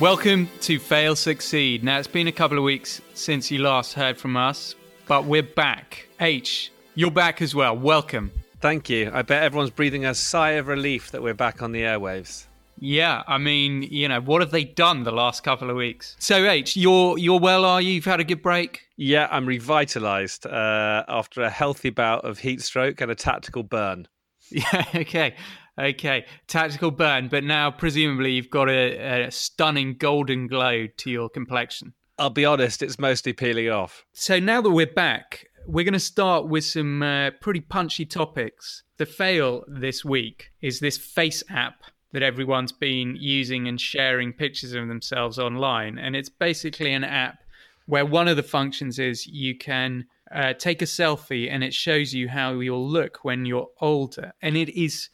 Welcome to Fail Succeed. Now, it's been a couple of weeks since you last heard from us, but we're back. H, you're back as well. Welcome. Thank you. I bet everyone's breathing a sigh of relief that we're back on the airwaves. Yeah, I mean, you know, what have they done the last couple of weeks? So, H, you're you're well, are you? You've had a good break. Yeah, I'm revitalized uh, after a healthy bout of heat stroke and a tactical burn. Yeah. Okay. Okay. Tactical burn, but now presumably you've got a, a stunning golden glow to your complexion. I'll be honest, it's mostly peeling off. So now that we're back, we're going to start with some uh, pretty punchy topics. The fail this week is this FaceApp that everyone's been using and sharing pictures of themselves online. And it's basically an app where one of the functions is you can uh, take a selfie and it shows you how you'll look when you're older. And it is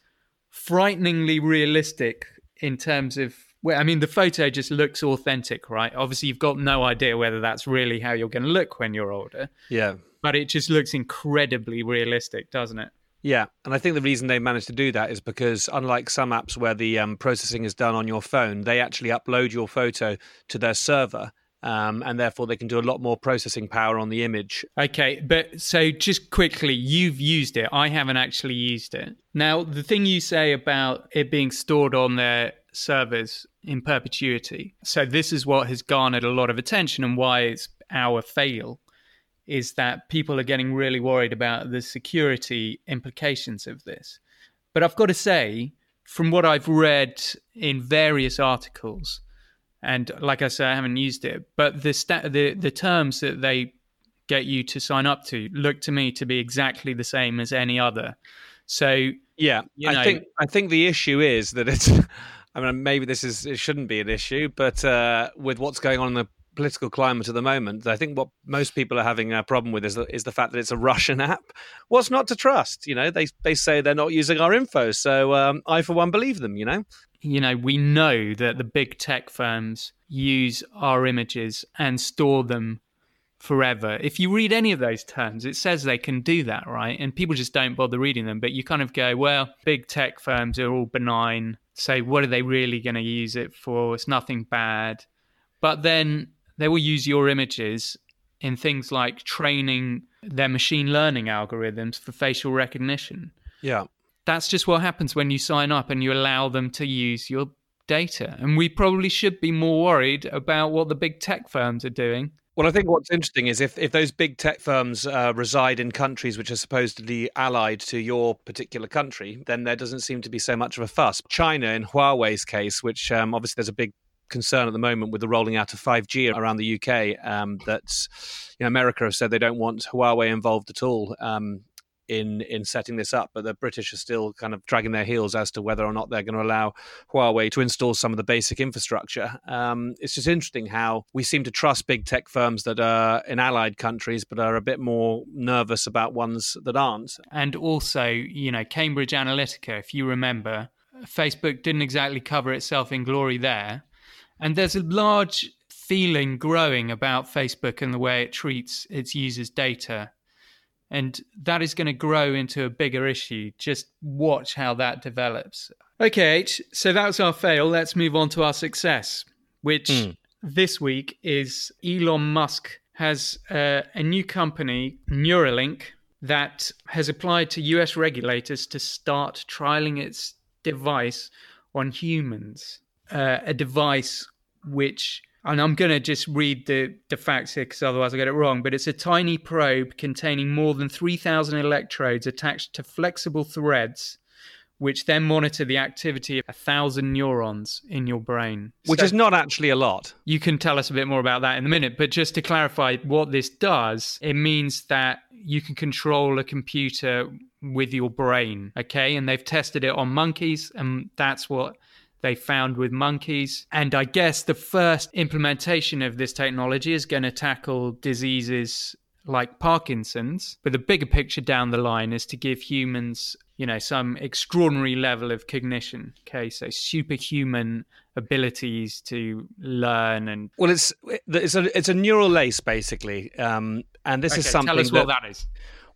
frighteningly realistic in terms of well, I mean, the photo just looks authentic, right? Obviously, you've got no idea whether that's really how you're going to look when you're older. Yeah. But it just looks incredibly realistic, doesn't it? Yeah, and I think the reason they managed to do that is because, unlike some apps where the um, processing is done on your phone, they actually upload your photo to their server, um, and therefore they can do a lot more processing power on the image. Okay, but so just quickly, you've used it. I haven't actually used it. Now, the thing you say about it being stored on their servers in perpetuity. So this is what has garnered a lot of attention and why it's our fail is that people are getting really worried about the security implications of this. But I've got to say, from what I've read in various articles, and like I said, I haven't used it, but the sta- the the terms that they get you to sign up to look to me to be exactly the same as any other. So yeah, you I think I think the issue is that it's. I mean, maybe this is it shouldn't be an issue, but uh, with what's going on in the political climate at the moment, I think what most people are having a problem with is the, is the fact that it's a Russian app. What's not to trust? You know, they they say they're not using our info, so um, I for one believe them. You know, you know, we know that the big tech firms use our images and store them forever. If you read any of those terms, it says they can do that, right? And people just don't bother reading them. But you kind of go, well, big tech firms are all benign. So what are they really going to use it for? It's nothing bad. But then they will use your images in things like training their machine learning algorithms for facial recognition yeah. that's just what happens when you sign up and you allow them to use your data. And we probably should be more worried about what the big tech firms are doing. Well, I think what's interesting is if, if those big tech firms uh, reside in countries which are supposedly allied to your particular country, then there doesn't seem to be so much of a fuss. China, in Huawei's case, which um, obviously there's a big concern at the moment with the rolling out of 5G around the UK, um, that you know, America have said they don't want Huawei involved at all. Um, in in setting this up, but the British are still kind of dragging their heels as to whether or not they're going to allow Huawei to install some of the basic infrastructure. Um, it's just interesting how we seem to trust big tech firms that are in allied countries, but are a bit more nervous about ones that aren't. And also, you know, Cambridge Analytica, if you remember, Facebook didn't exactly cover itself in glory there. And there's a large feeling growing about Facebook and the way it treats its users' data. And that is going to grow into a bigger issue. Just watch how that develops. Okay, H, so that's our fail. Let's move on to our success, which Hmm. this week is Elon Musk has uh, a new company, Neuralink, that has applied to US regulators to start trialing its device on humans. Uh, a device which, and I'm going to just read the, the facts here because otherwise I get it wrong, but it's a tiny probe containing more than 3,000 electrodes attached to flexible threads, which then monitor the activity of a thousand neurons in your brain. Which So- is not actually a lot. you can tell us a bit more about that in a minute. But just to clarify what this does, it means that you can control a computer with your brain. Okay. And they've tested it on monkeys, and that's what they found with monkeys. And I guess the first implementation of this technology is going to tackle diseases like Parkinson's. But the bigger picture down the line is to give humans, you know, some extraordinary level of cognition. Okay. So superhuman abilities to learn and Well, it's it's a it's a neural lace basically, um, and this is something tell us that, what that is.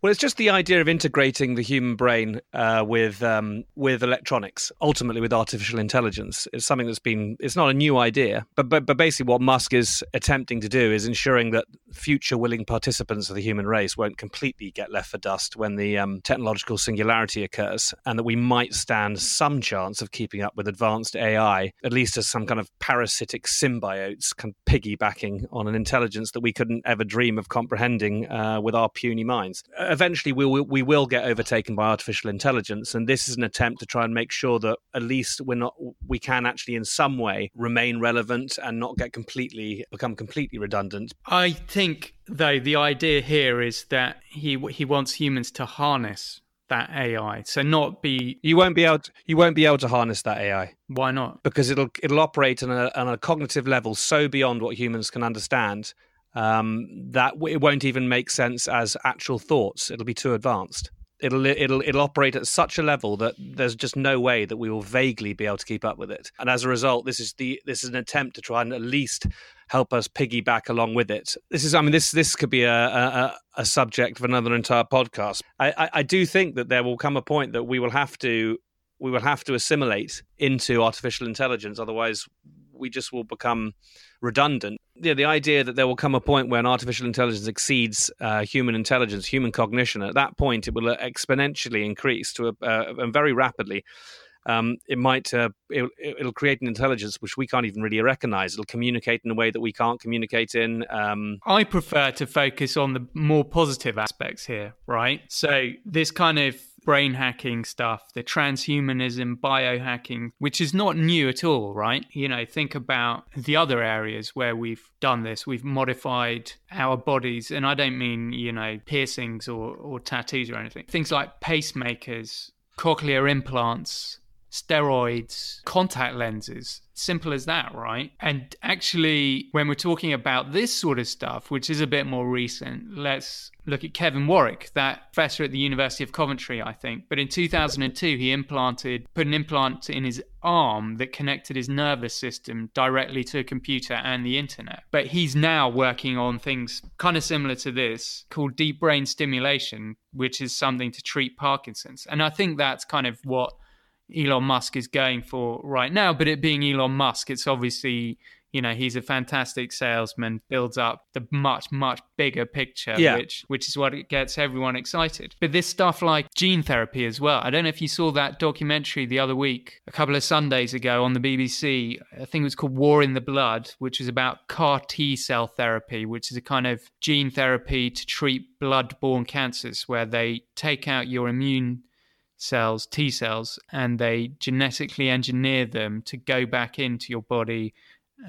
Well, it's just the idea of integrating the human brain uh, with um, with electronics, ultimately with artificial intelligence. It's something that's been. It's not a new idea, but but but basically, what Musk is attempting to do is ensuring that future willing participants of the human race won't completely get left for dust when the um, technological singularity occurs, and that we might stand some chance of keeping up with advanced AI, at least as some kind of parasitic symbiotes, kind of piggybacking on an intelligence that we couldn't ever dream of comprehending uh, with our puny minds eventually we will, we will get overtaken by artificial intelligence and this is an attempt to try and make sure that at least we're not we can actually in some way remain relevant and not get completely become completely redundant i think though the idea here is that he he wants humans to harness that AI. So not be you won't be able to, you won't be able to harness that AI. Why not? Because it'll it'll operate on a on a cognitive level so beyond what humans can understand um, that it won't even make sense as actual thoughts. It'll be too advanced. It'll it'll it'll operate at such a level that there's just no way that we will vaguely be able to keep up with it. And as a result, this is the this is an attempt to try and at least help us piggyback along with it. This is, I mean, this this could be a a, a subject of another entire podcast. I, I, I do think that there will come a point that we will have to we will have to assimilate into artificial intelligence. Otherwise, we just will become redundant. Yeah, the idea that there will come a point when artificial intelligence exceeds uh, human intelligence, human cognition. At that point, it will exponentially increase to a, uh, very rapidly. Um, it might uh, it'll, it'll, create an intelligence which we can't even really recognize. It'll communicate in a way that we can't communicate in. Um... I prefer to focus on the more positive aspects here, right? So this kind of brain hacking stuff, the transhumanism, biohacking, which is not new at all, right? You know, think about the other areas where we've done this. We've modified our bodies, and I don't mean, you know, piercings or, or tattoos or anything. Things like pacemakers, cochlear implants, steroids, contact lenses. Simple as that, right? And actually, when we're talking about this sort of stuff, which is a bit more recent, let's look at Kevin Warwick, that professor at the University of Coventry, I think. But in 2002, he implanted, put an implant in his arm that connected his nervous system directly to a computer and the internet. But he's now working on things kind of similar to this called deep brain stimulation, which is something to treat Parkinson's. And I think that's kind of what Elon Musk is going for right now. But it being Elon Musk, it's obviously you know he's a fantastic salesman builds up the much much bigger picture yeah. which which is what gets everyone excited but this stuff like gene therapy as well i don't know if you saw that documentary the other week a couple of sundays ago on the bbc i think it was called war in the blood which is about CAR T cell therapy which is a kind of gene therapy to treat blood-borne cancers where they take out your immune cells, T cells, and they genetically engineer them to go back into your body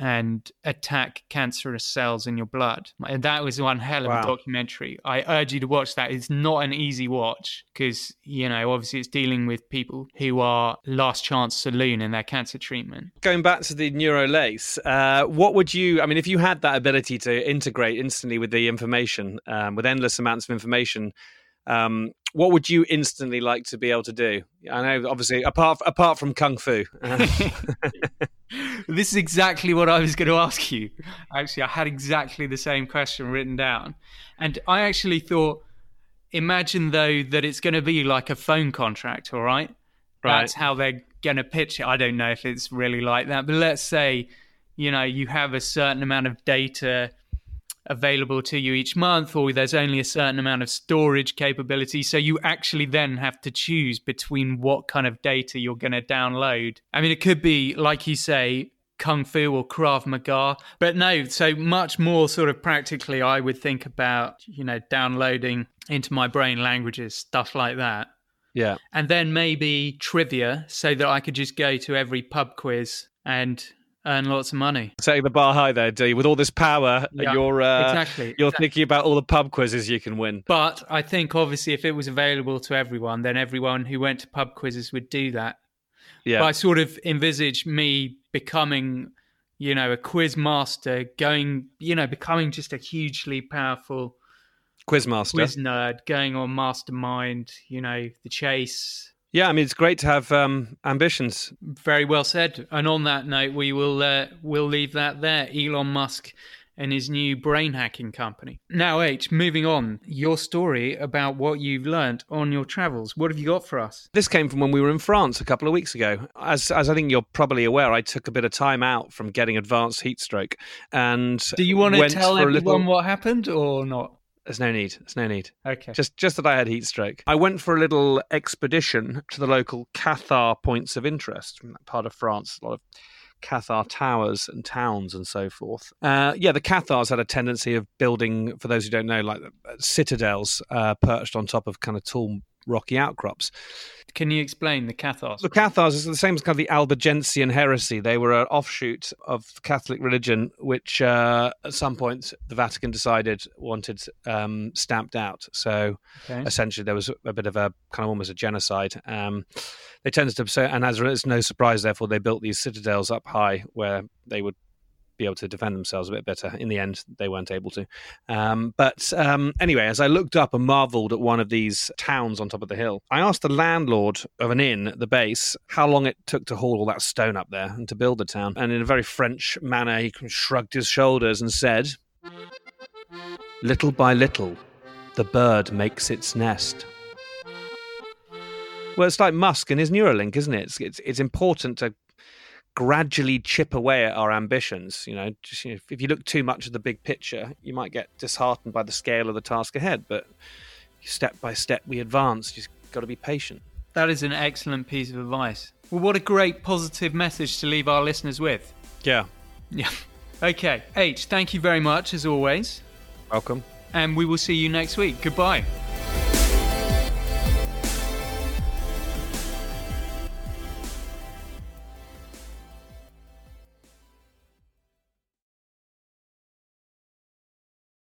and attack cancerous cells in your blood. And that was one hell of wow. a documentary. I urge you to watch that. It's not an easy watch because, you know, obviously it's dealing with people who are last chance saloon in their cancer treatment. Going back to the NeuroLace, uh, what would you, I mean, if you had that ability to integrate instantly with the information, um, with endless amounts of information, um, what would you instantly like to be able to do? I know, obviously, apart apart from kung fu. this is exactly what I was going to ask you. Actually, I had exactly the same question written down, and I actually thought, imagine though that it's going to be like a phone contract. All right, right. That's how they're going to pitch it. I don't know if it's really like that, but let's say, you know, you have a certain amount of data available to you each month, or there's only a certain amount of storage capability. So you actually then have to choose between what kind of data you're going to download. I mean, it could be, like you say, Kung Fu or Krav Maga. But no, so much more sort of practically, I would think about, you know, downloading into my brain languages, stuff like that. Yeah. And then maybe trivia so that I could just go to every pub quiz and earn lots of money. Setting the bar high there, D. With all this power, yeah, you're uh, exactly you're exactly. thinking about all the pub quizzes you can win. But I think obviously, if it was available to everyone, then everyone who went to pub quizzes would do that. Yeah. But I sort of envisage me becoming, you know, a quiz master, going, you know, becoming just a hugely powerful quiz master, quiz nerd, going on Mastermind, you know, the chase yeah, I mean it's great to have um, ambitions. Very well said. And on that note, we will uh, we'll leave that there. Elon Musk and his new brain hacking company. Now, H, moving on, your story about what you've learned on your travels. What have you got for us? This came from when we were in France a couple of weeks ago. As, as I think you're probably aware, I took a bit of time out from getting advanced heat stroke. And do you want to tell everyone little- what happened or not? There's no need. There's no need. Okay. Just just that I had heat stroke. I went for a little expedition to the local Cathar points of interest from that part of France. A lot of Cathar towers and towns and so forth. Uh, yeah, the Cathars had a tendency of building, for those who don't know, like uh, citadels uh, perched on top of kind of tall rocky outcrops. Can you explain the Cathars? The Cathars is the same as kind of the Albigensian heresy. They were an offshoot of the Catholic religion, which uh, at some point the Vatican decided wanted um, stamped out. So Okay. essentially, there was a bit of a kind of almost a genocide. Um, they tended to and as it's no surprise, therefore, they built these citadels up high where they would be able to defend themselves a bit better. In the end, they weren't able to. Um, but um, anyway, as I looked up and marvelled at one of these towns on top of the hill, I asked the landlord of an inn at the base how long it took to haul all that stone up there and to build the town. And in a very French manner, he shrugged his shoulders and said, Little by little, the bird makes its nest. Well, it's like Musk and his Neuralink, isn't it? It's, it's, it's important to gradually chip away at our ambitions. You know, just, you know, if you look too much at the big picture, you might get disheartened by the scale of the task ahead. But step by step, we advance. You've got to be patient. That is an excellent piece of advice. Well, what a great positive message to leave our listeners with. Yeah. Yeah. Okay. H, thank you very much as always. Welcome. And we will see you next week. Goodbye.